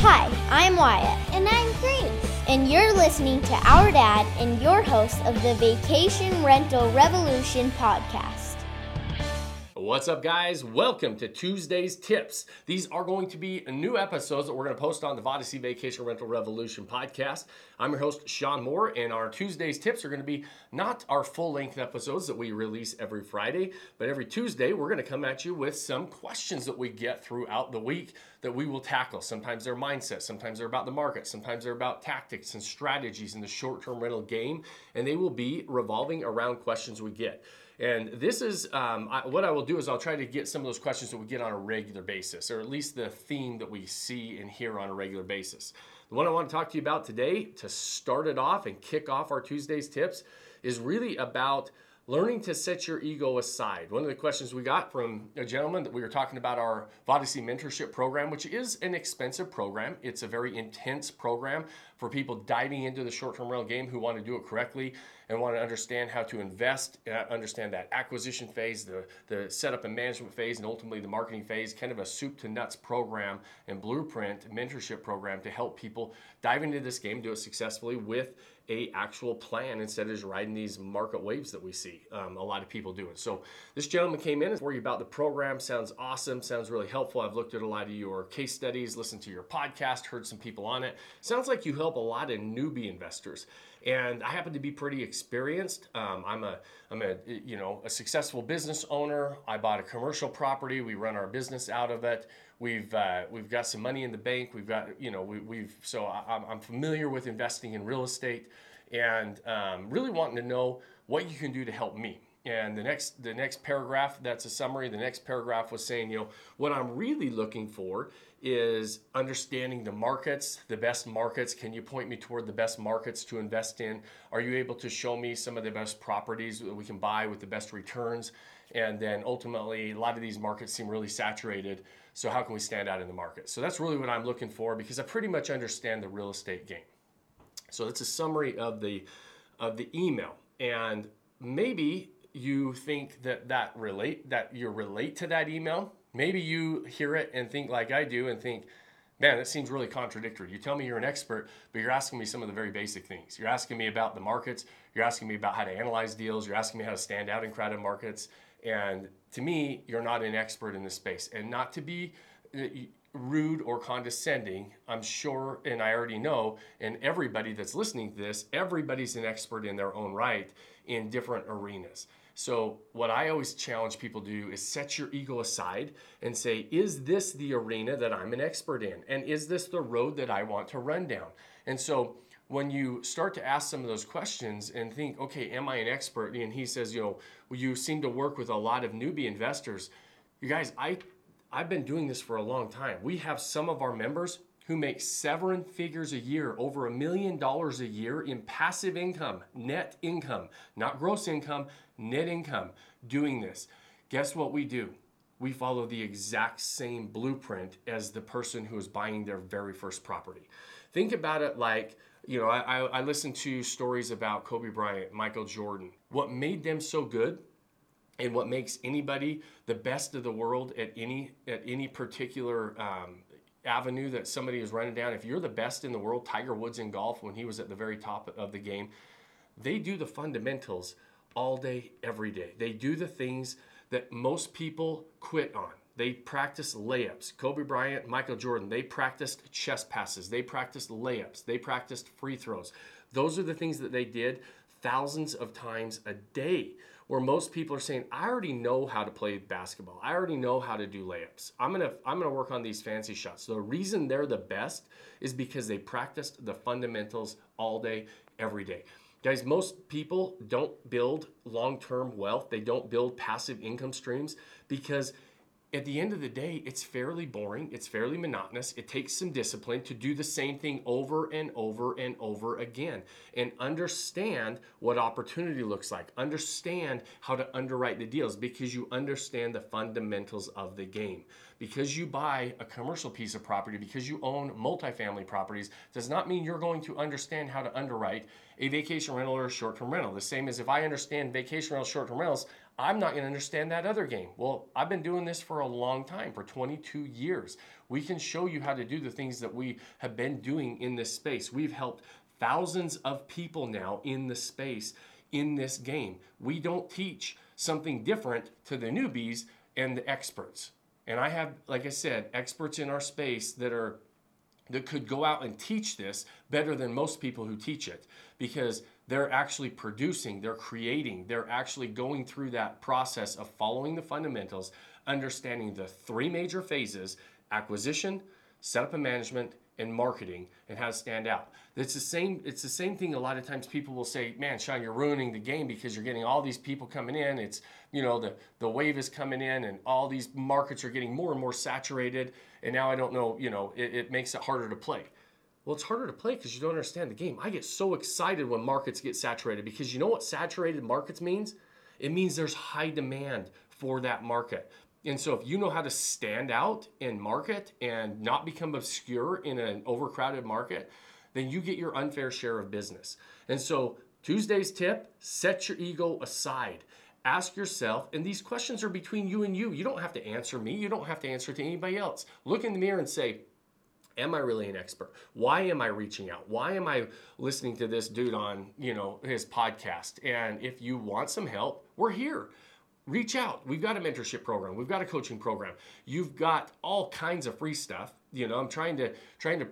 Hi, I'm Wyatt. And I'm Grace. And you're listening to Our Dad and your host of the Vacation Rental Revolution podcast. What's up, guys? Welcome to Tuesday's Tips. These are going to be new episodes that we're going to post on the Vodacy Vacation Rental Revolution podcast. I'm your host, Sean Moore, and our Tuesday's Tips are going to be not our full length episodes that we release every Friday, but every Tuesday, we're going to come at you with some questions that we get throughout the week that we will tackle. Sometimes they're mindset, sometimes they're about the market, sometimes they're about tactics and strategies in the short term rental game, and they will be revolving around questions we get. And this is um, I, what I will do is I'll try to get some of those questions that we get on a regular basis, or at least the theme that we see and hear on a regular basis. The one I want to talk to you about today to start it off and kick off our Tuesday's tips is really about learning to set your ego aside. One of the questions we got from a gentleman that we were talking about our Vodacy mentorship program, which is an expensive program. It's a very intense program for people diving into the short-term rental game who want to do it correctly and want to understand how to invest, uh, understand that acquisition phase, the, the setup and management phase, and ultimately the marketing phase, kind of a soup to nuts program and blueprint mentorship program to help people dive into this game, do it successfully with a actual plan instead of just riding these market waves that we see um, a lot of people doing. So this gentleman came in and you about the program. Sounds awesome. Sounds really helpful. I've looked at a lot of your case studies, listened to your podcast, heard some people on it. Sounds like you help a lot of newbie investors. And I happen to be pretty experienced. Um, I'm a I'm a you know a successful business owner. I bought a commercial property. We run our business out of it. We've uh, we've got some money in the bank. We've got you know we, have so I'm, I'm familiar with investing in real estate and um, really wanting to know what you can do to help me. And the next the next paragraph that's a summary. The next paragraph was saying you know what I'm really looking for is understanding the markets, the best markets. Can you point me toward the best markets to invest in? Are you able to show me some of the best properties that we can buy with the best returns? And then ultimately, a lot of these markets seem really saturated. So, how can we stand out in the market? So, that's really what I'm looking for because I pretty much understand the real estate game. So, that's a summary of the, of the email. And maybe you think that that relate that you relate to that email Maybe you hear it and think like I do and think, man, that seems really contradictory. You tell me you're an expert, but you're asking me some of the very basic things. You're asking me about the markets, you're asking me about how to analyze deals, you're asking me how to stand out in crowded markets. And to me, you're not an expert in this space. And not to be uh, rude or condescending, I'm sure, and I already know, and everybody that's listening to this, everybody's an expert in their own right in different arenas. So, what I always challenge people to do is set your ego aside and say, is this the arena that I'm an expert in? And is this the road that I want to run down? And so, when you start to ask some of those questions and think, okay, am I an expert? And he says, you know, you seem to work with a lot of newbie investors. You guys, I, I've been doing this for a long time. We have some of our members who make seven figures a year, over a million dollars a year in passive income, net income, not gross income, net income, doing this. Guess what we do? We follow the exact same blueprint as the person who is buying their very first property. Think about it like, you know, I, I listen to stories about Kobe Bryant, Michael Jordan. What made them so good and what makes anybody the best of the world at any at any particular um, avenue that somebody is running down, if you're the best in the world, Tiger Woods in golf when he was at the very top of the game, they do the fundamentals all day, every day. They do the things that most people quit on. They practice layups. Kobe Bryant, Michael Jordan, they practiced chest passes. They practiced layups. They practiced free throws. Those are the things that they did thousands of times a day where most people are saying, I already know how to play basketball. I already know how to do layups. I'm gonna I'm gonna work on these fancy shots. So the reason they're the best is because they practiced the fundamentals all day, every day. Guys, most people don't build long-term wealth. They don't build passive income streams because at the end of the day, it's fairly boring, it's fairly monotonous. It takes some discipline to do the same thing over and over and over again and understand what opportunity looks like. Understand how to underwrite the deals because you understand the fundamentals of the game. because you buy a commercial piece of property, because you own multifamily properties, does not mean you're going to understand how to underwrite a vacation rental or a short term rental. The same as if I understand vacation rentals, short term rentals, I'm not going to understand that other game. Well, I've been doing this for a long time, for 22 years. We can show you how to do the things that we have been doing in this space. We've helped thousands of people now in the space in this game. We don't teach something different to the newbies and the experts. And I have, like I said, experts in our space that are that could go out and teach this better than most people who teach it because they're actually producing, they're creating, they're actually going through that process of following the fundamentals, understanding the three major phases acquisition, setup and management, and marketing and how to stand out. It's the same. It's the same thing. A lot of times people will say, "Man, Sean, you're ruining the game because you're getting all these people coming in. It's you know the the wave is coming in, and all these markets are getting more and more saturated. And now I don't know. You know, it, it makes it harder to play. Well, it's harder to play because you don't understand the game. I get so excited when markets get saturated because you know what saturated markets means? It means there's high demand for that market. And so if you know how to stand out in market and not become obscure in an overcrowded market, then you get your unfair share of business. And so Tuesday's tip, set your ego aside. Ask yourself, and these questions are between you and you. You don't have to answer me. You don't have to answer to anybody else. Look in the mirror and say, am I really an expert? Why am I reaching out? Why am I listening to this dude on, you know, his podcast? And if you want some help, we're here reach out. We've got a mentorship program. We've got a coaching program. You've got all kinds of free stuff. You know, I'm trying to trying to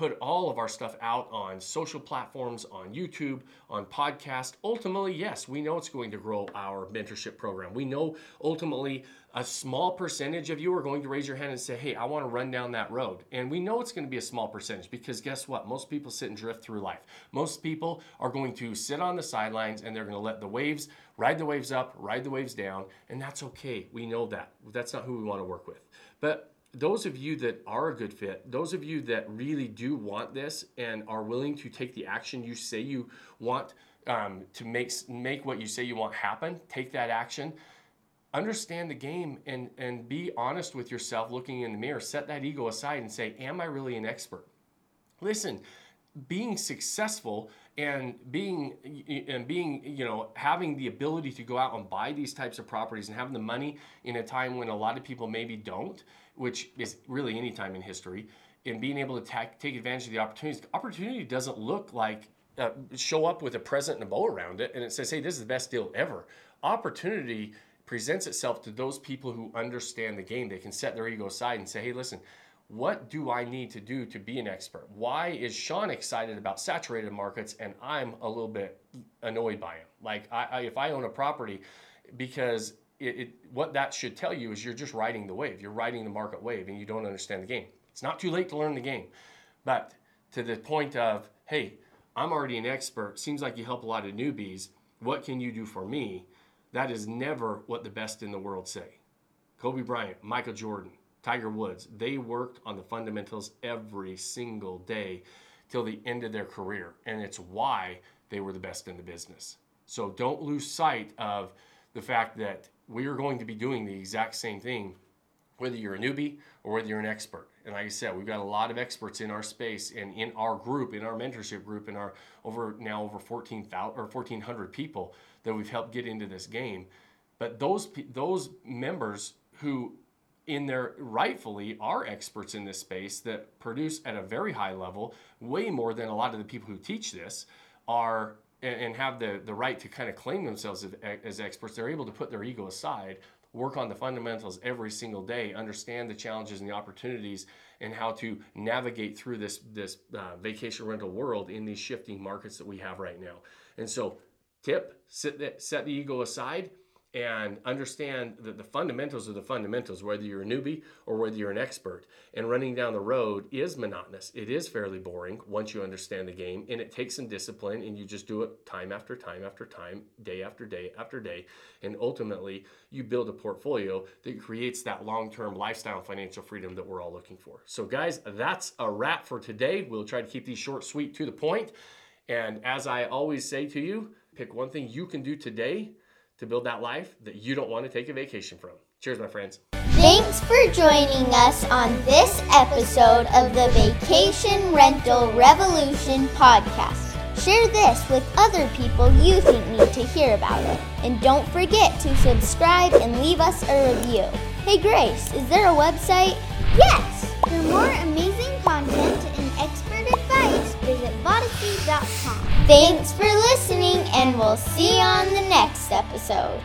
put all of our stuff out on social platforms, on YouTube, on podcast. Ultimately, yes, we know it's going to grow our mentorship program. We know ultimately a small percentage of you are going to raise your hand and say, Hey, I want to run down that road. And we know it's going to be a small percentage because guess what? Most people sit and drift through life. Most people are going to sit on the sidelines and they're going to let the waves ride the waves up, ride the waves down, and that's okay. We know that. That's not who we want to work with. But those of you that are a good fit, those of you that really do want this and are willing to take the action you say you want um, to make make what you say you want happen, take that action. Understand the game and and be honest with yourself, looking in the mirror. Set that ego aside and say, "Am I really an expert?" Listen, being successful and being and being you know having the ability to go out and buy these types of properties and having the money in a time when a lot of people maybe don't which is really any time in history and being able to ta- take advantage of the opportunities. Opportunity doesn't look like uh, show up with a present and a bow around it and it says hey this is the best deal ever. Opportunity presents itself to those people who understand the game. They can set their ego aside and say hey listen what do I need to do to be an expert? Why is Sean excited about saturated markets and I'm a little bit annoyed by him? Like, I, I, if I own a property, because it, it, what that should tell you is you're just riding the wave, you're riding the market wave, and you don't understand the game. It's not too late to learn the game, but to the point of, hey, I'm already an expert. Seems like you help a lot of newbies. What can you do for me? That is never what the best in the world say. Kobe Bryant, Michael Jordan, Tiger Woods, they worked on the fundamentals every single day till the end of their career. And it's why they were the best in the business. So don't lose sight of the fact that we are going to be doing the exact same thing, whether you're a newbie or whether you're an expert. And like I said, we've got a lot of experts in our space and in our group, in our mentorship group, in our over now over 14,000 or 1,400 people that we've helped get into this game. But those those members who in their rightfully are experts in this space that produce at a very high level, way more than a lot of the people who teach this are and have the, the right to kind of claim themselves as, as experts. They're able to put their ego aside, work on the fundamentals every single day, understand the challenges and the opportunities, and how to navigate through this this uh, vacation rental world in these shifting markets that we have right now. And so, tip: set the, set the ego aside and understand that the fundamentals are the fundamentals, whether you're a newbie or whether you're an expert. And running down the road is monotonous. It is fairly boring once you understand the game, and it takes some discipline, and you just do it time after time after time, day after day after day. And ultimately, you build a portfolio that creates that long term lifestyle financial freedom that we're all looking for. So, guys, that's a wrap for today. We'll try to keep these short, sweet, to the point. And as I always say to you, pick one thing you can do today to build that life that you don't want to take a vacation from. Cheers, my friends. Thanks for joining us on this episode of the Vacation Rental Revolution podcast. Share this with other people you think need to hear about it. And don't forget to subscribe and leave us a review. Hey Grace, is there a website? Yes! For more amazing content and expert advice, visit Vodacy.com. Thanks for listening, and we'll see you on the next episode.